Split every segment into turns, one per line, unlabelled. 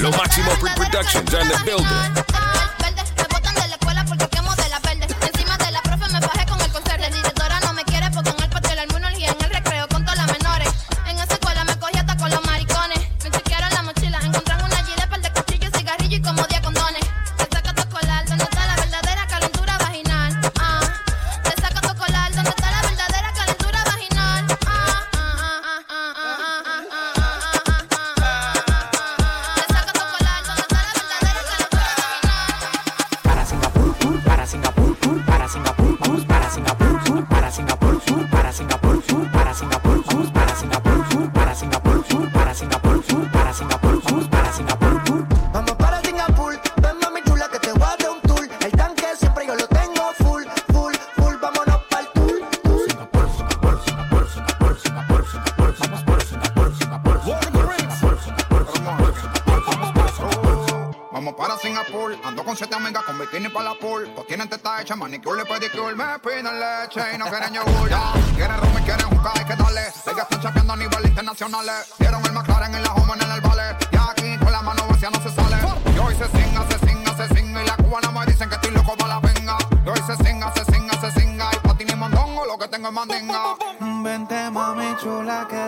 Maximo Productions and the building.
Manicure, pedicure, me piden leche y no quieren yogur. Ya, quieren rum y quieren jugar, hay que darle. Ellas están chapeando a nivel internacional. Vieron el McLaren en la home en el vale. Y aquí con la mano vacía no se sale. Y hoy se singa, se singa, se singa. Y la cubana me dicen que estoy loco para la venga. Y hoy se singa, se singa, se singa. Y patín y mondongo lo que tengo es mandinga.
Vente mami chula que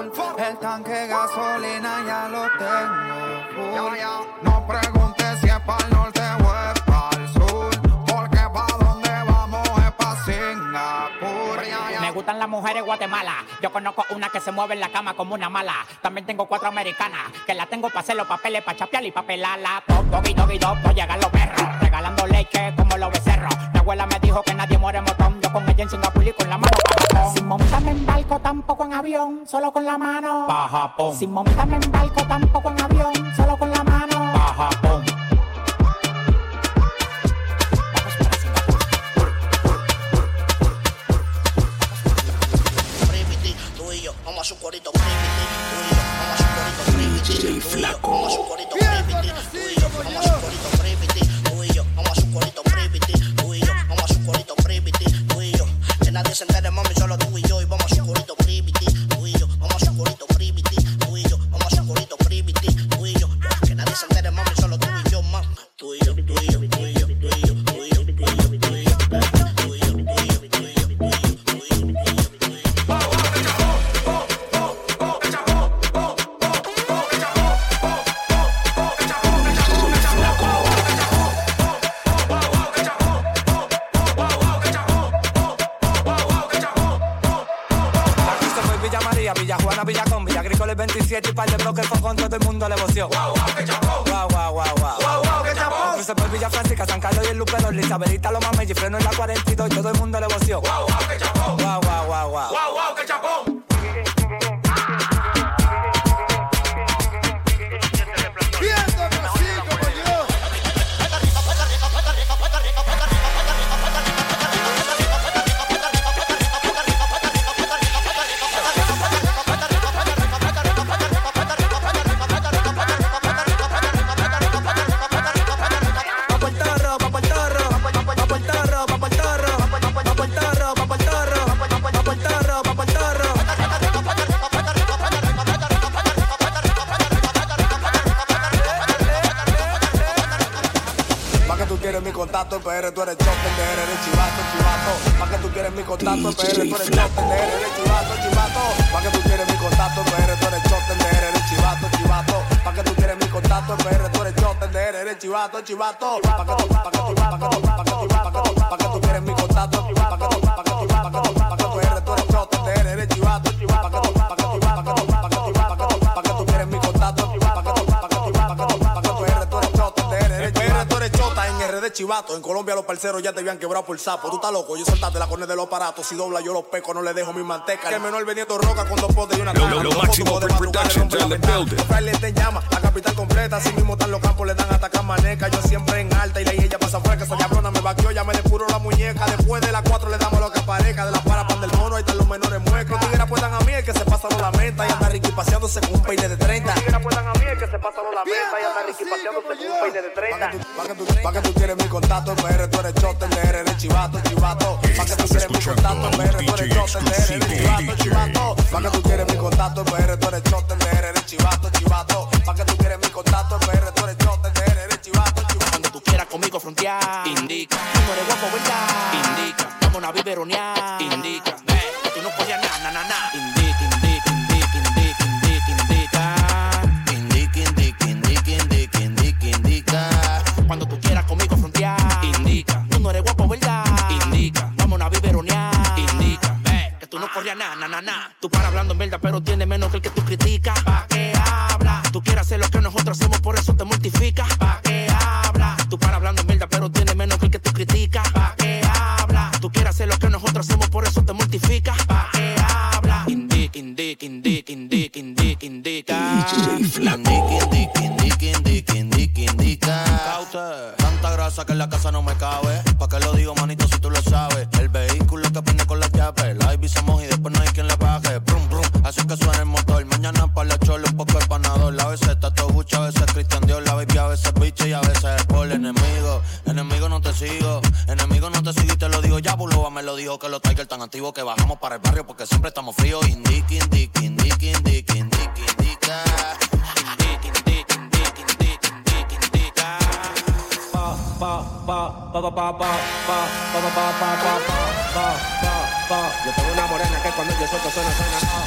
El tanque gasolina ya lo tengo
ya, no preguntes si es para el norte
las mujeres Guatemala. Yo conozco una que se mueve en la cama como una mala. También tengo cuatro americanas que la tengo para hacer los papeles, para chapear y papelarla. Top, doggy, doggy, dog, pues llegan los perros. Regalando leche como los becerros. Mi abuela me dijo que nadie muere en motón. Yo con ella en Singapur y con la mano para Japón. Sin montarme en barco, tampoco en avión, solo con la mano. Pa' Japón. Sin montarme en barco, tampoco en avión, solo con la
voció.
Wow, wow, que chapó.
Wow, wow, wow, wow.
Wow, wow, que chapó.
Cruce por Villa Francisca, San Carlos y el Lupero, Isabelita, lo mames y freno en la 42 y todo el mundo le voció.
Wow, wow, que chapó.
Wow, wow, wow, wow. PR, tú eres chofer de eres chivato, chivato. Pa' que tú quieres mi contacto, PR, tú eres eres chivato, chivato. Pa' que tú quieres mi contacto, PR, tú eres chofer de eres chivato, chivato. Pa' que tú quieres mi contacto, PR, tú eres chofer de eres chivato, chivato. Pa' que tú, pa' que tú, pa' que tú, pa' que tú, que tú chivato. En Colombia los parceros ya te habían quebrado por sapo. Tú estás loco, yo soltaste la corne de los aparatos. Si dobla, yo los peco, no le dejo mi manteca. Que el menor vendiendo roca con dos potes y una
cama. Lo, lo, lo máximo the building.
te llama, la capital completa. Así mismo están los campos, le dan atacar maneca. Yo siempre en alta y la ella pasa. Que esa cabrona me vaqueó, ya me depuro la muñeca. Después de las cuatro le damos lo que aparezca. De la para pan del mono, ahí están los menores muecos. Tigres puedan a mí, el que se pasa no lamenta. Y anda Ricky paseándose con un peine de 30. Tigres puedan a mí, el que se se pasaron la meta y anda Ricky paseándose con un peine de 30. Pa' que tú, pa' que tú quieres mi contacto, PR, tú eres chote, eres chivato, chivato. Pa' que tú quieres mi contacto, PR, tú eres chote, eres chivato, chivato. Pa' que tú quieres mi contacto, PR, tú eres chote, eres chivato, chivato. Pa' que tú quieres mi contacto, PR, tú eres chote, eres chivato, chivato.
Cuando tú quieras conmigo frontear, indica. Tú no eres guapo, ¿verdad? Indica. Vámonos a biberonear, indica. Corrías na, na, na. Tú para hablando en verdad, pero tienes menos que el que tú criticas. ¿Pa' qué habla? Tú quieres hacer lo que nosotros hacemos, por eso te mortifica. Que
los Tigers tan activos que bajamos para el barrio porque siempre estamos fríos. Indica, indica, indica, indica, indica, indica.
Indica, indica, indica, indica, indica, indica.
pa pa pa pa pa pa pa pa pa pa pa pa pa pa pa Yo tengo una morena que cuando yo suelto suena suena pa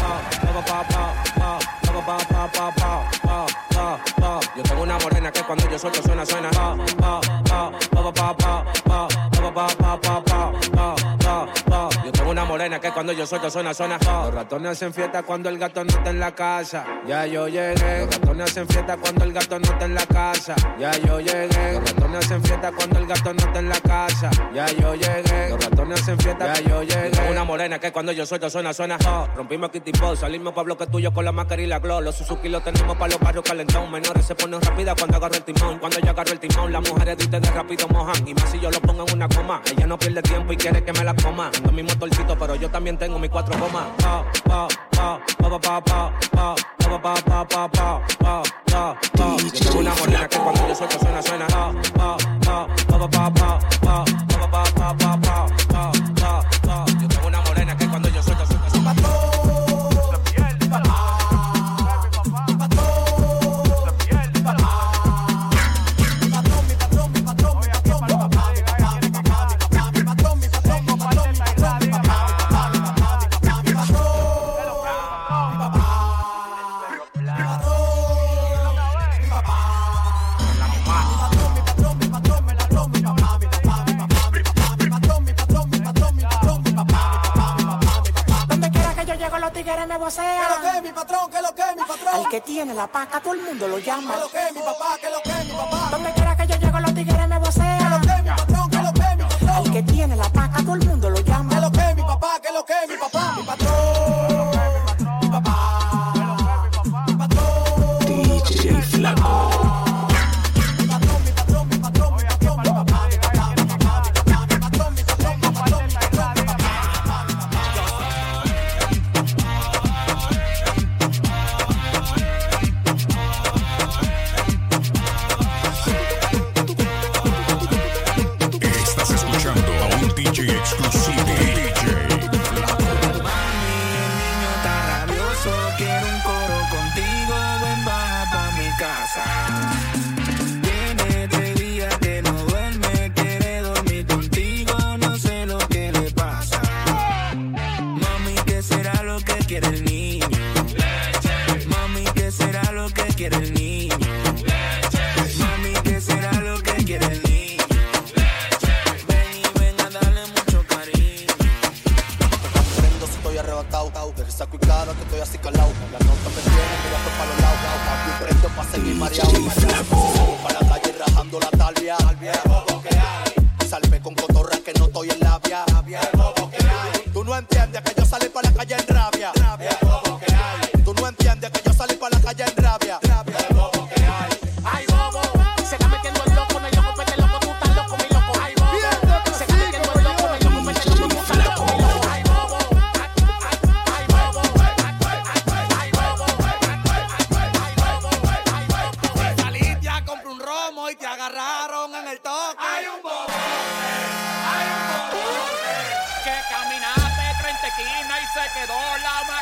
pa pa pa pa pa pa pa pa pa pa pa pa Yo tengo una morena que cuando yo suelto suena suena pa pa pa cuando yo suelto suena suena Los ratones hacen fiesta cuando el gato no está en la casa. Ya yo llegué. Los ratones hacen fiesta cuando el gato no está en la casa. Ya yo llegué. Los ratones hacen fiesta cuando el gato no está en la casa. Ya yo llegué. Los ratones hacen fiesta Ya yo llegué. Una morena que cuando yo suelto suena suena oh. Rompimos Kitty Ball Salimos pa' bloque tuyo con la máscara y la glow. Los Suzuki los tenemos pa' los barrios calentón. Menores se ponen rápida cuando agarro el timón. Cuando yo agarro el timón Las mujeres de rápido mojan. Y más si yo lo pongo en una coma. Ella no pierde tiempo y quiere que me la coma. Ando mi motorcito pero yo también tengo mis cuatro gomas Pa, pa, pa, pa, pa, pa, pa, pa, pa, pa, pa, pa, pa, pa, pa, pa. Yo tengo una morena que cuando yo suelto suena, suena Pa, pa, pa, pa, pa, pa, pa, pa, pa, pa, pa, pa, pa, pa, pa, pa.
Paca, todo el mundo lo llama.
CD. Arrebatado, de saco y cara que estoy así calado. La nota me tiene mirando para los lados, papi prendo pa' seguir mareado. Para la calle rajando la talvia. Salve con cotorra que no estoy en labia. Tú no entiendes que yo salí para la calle en rabia. quedó la
mano.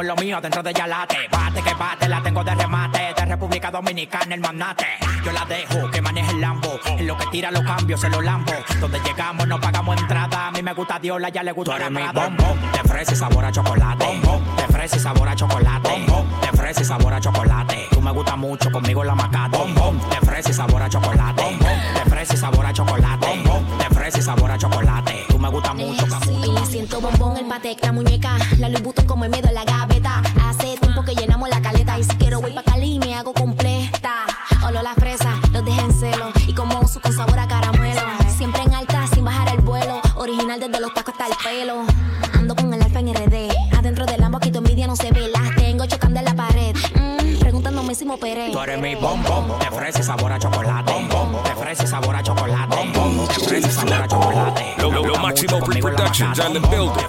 por lo
mío, dentro de ella late. Bate que bate, la tengo de remate. De República Dominicana, el mandate Yo la dejo que maneje el lambo. En lo que tira los cambios, se los lambo. Donde llegamos, no pagamos entrada. A mí me gusta Dios, ya le gusta la mi bombón. Te ofrece sabor a chocolate. Bombón. Te ofrece sabor a chocolate. Bombón. Te ofrece sabor a chocolate. Tú me gusta mucho, conmigo la macata. Bombón. Te ofrece sabor a chocolate. Bombón. Te ofrece sabor a chocolate. Te ofrece sabor a chocolate. Tú me gusta mucho,
Siento bombón, el patec, la muñeca. La Louis Vuitton como el miedo en la gaveta. Hace tiempo que llenamos la caleta. Y si quiero voy pa' Cali me hago completa. Olo la fresa, los dejé en celo. Y como su con sabor a caramelo. Siempre en alta, sin bajar el vuelo. Original desde los tacos hasta el pelo. Ando con el alfa en RD. Adentro del ambo aquí tu envidia no se ve. Las tengo chocando en la pared. Mm, preguntándome si me operé.
Tú eres mi bombón, te ofrece sabor a chocolate chocolate.
Lo, lo máximo pre-productions on the building.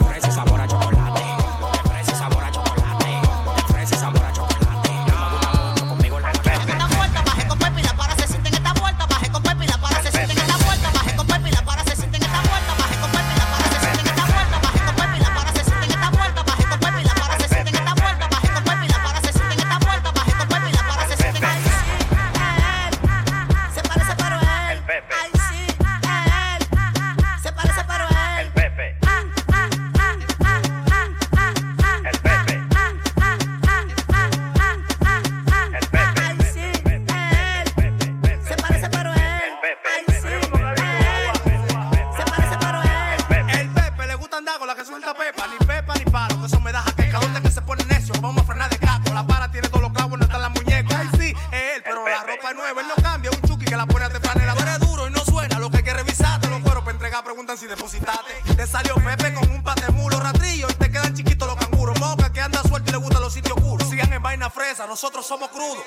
Sigan en vaina fresa, nosotros somos crudos.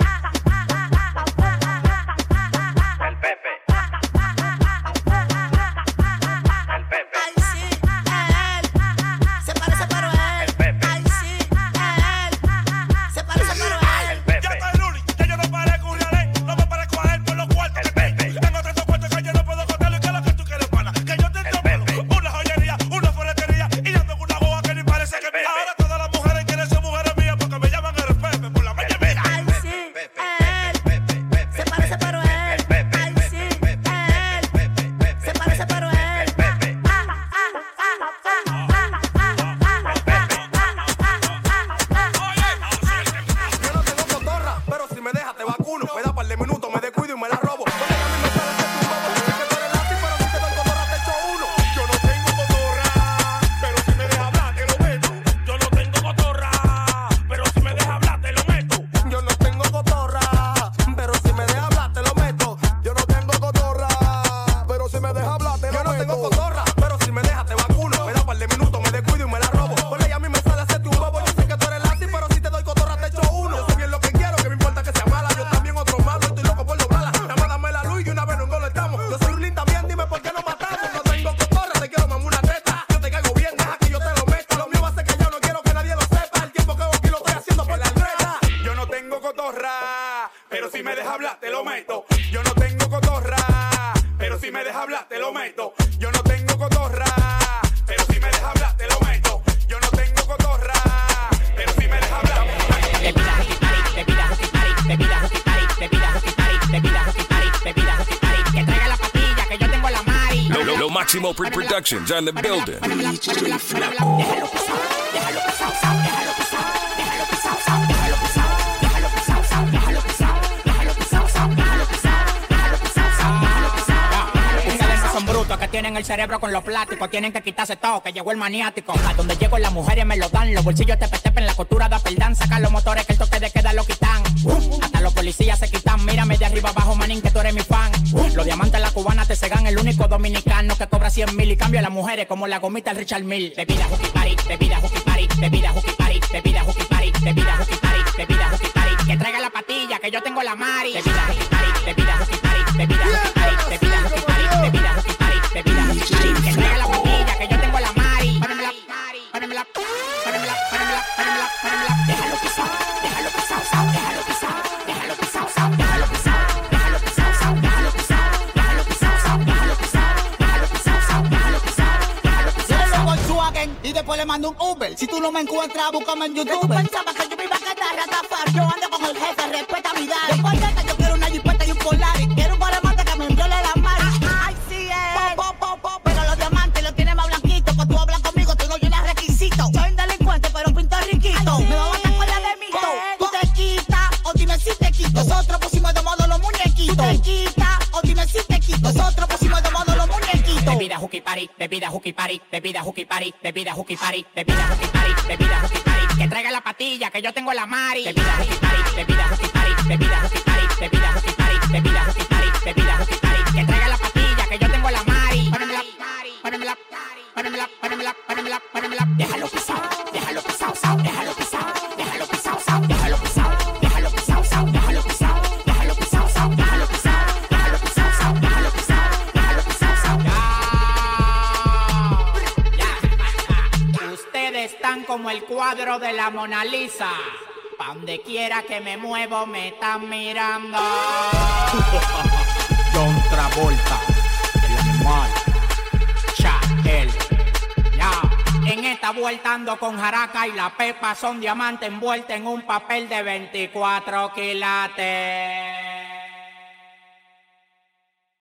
El Pepe. Yo no tengo
Godorha, pero
si me dejas
hablar, te lo meto. Yo no
Maximo Pre-Productions on the building.
Tienen el cerebro con los plásticos, tienen que quitarse todo, que llegó el maniático. A donde llego las mujeres me lo dan, los bolsillos te en la costura da perdán, sacan los motores que el toque de queda lo quitan. Hasta los policías se quitan, mírame de arriba abajo, manín, que tú eres mi fan. Los diamantes la cubana te cegan, el único dominicano que cobra 100 mil y cambia a las mujeres como la gomita el Richard Mill. Bebida hooky party, bebida hooky party, bebida hooky party, bebida hooky party, bebida hooky party, bebida hooky party. Que traiga la patilla, que yo tengo la mari. Bebida hooky party, bebida hooky party, bebida hooky
Si tú no me encuentras, búscame en YouTube.
Tú pensabas que yo me iba a quedar ratafar. Yo ando con el jefe, respeta mi daddy.
Bebida hooky party, bebida hooky party, bebida hooky party, bebida hooky party, bebida hooky party. Que traiga la patilla, que yo tengo la mari. Bebida hooky party, bebida hooky party, bebida hooky el cuadro de la Mona Lisa. Pa' donde quiera que me muevo me están mirando. John Travolta, el animal. Chael. Ya. En esta vuelta ando con jaraca y la pepa son diamante envuelta en un papel de 24 quilates.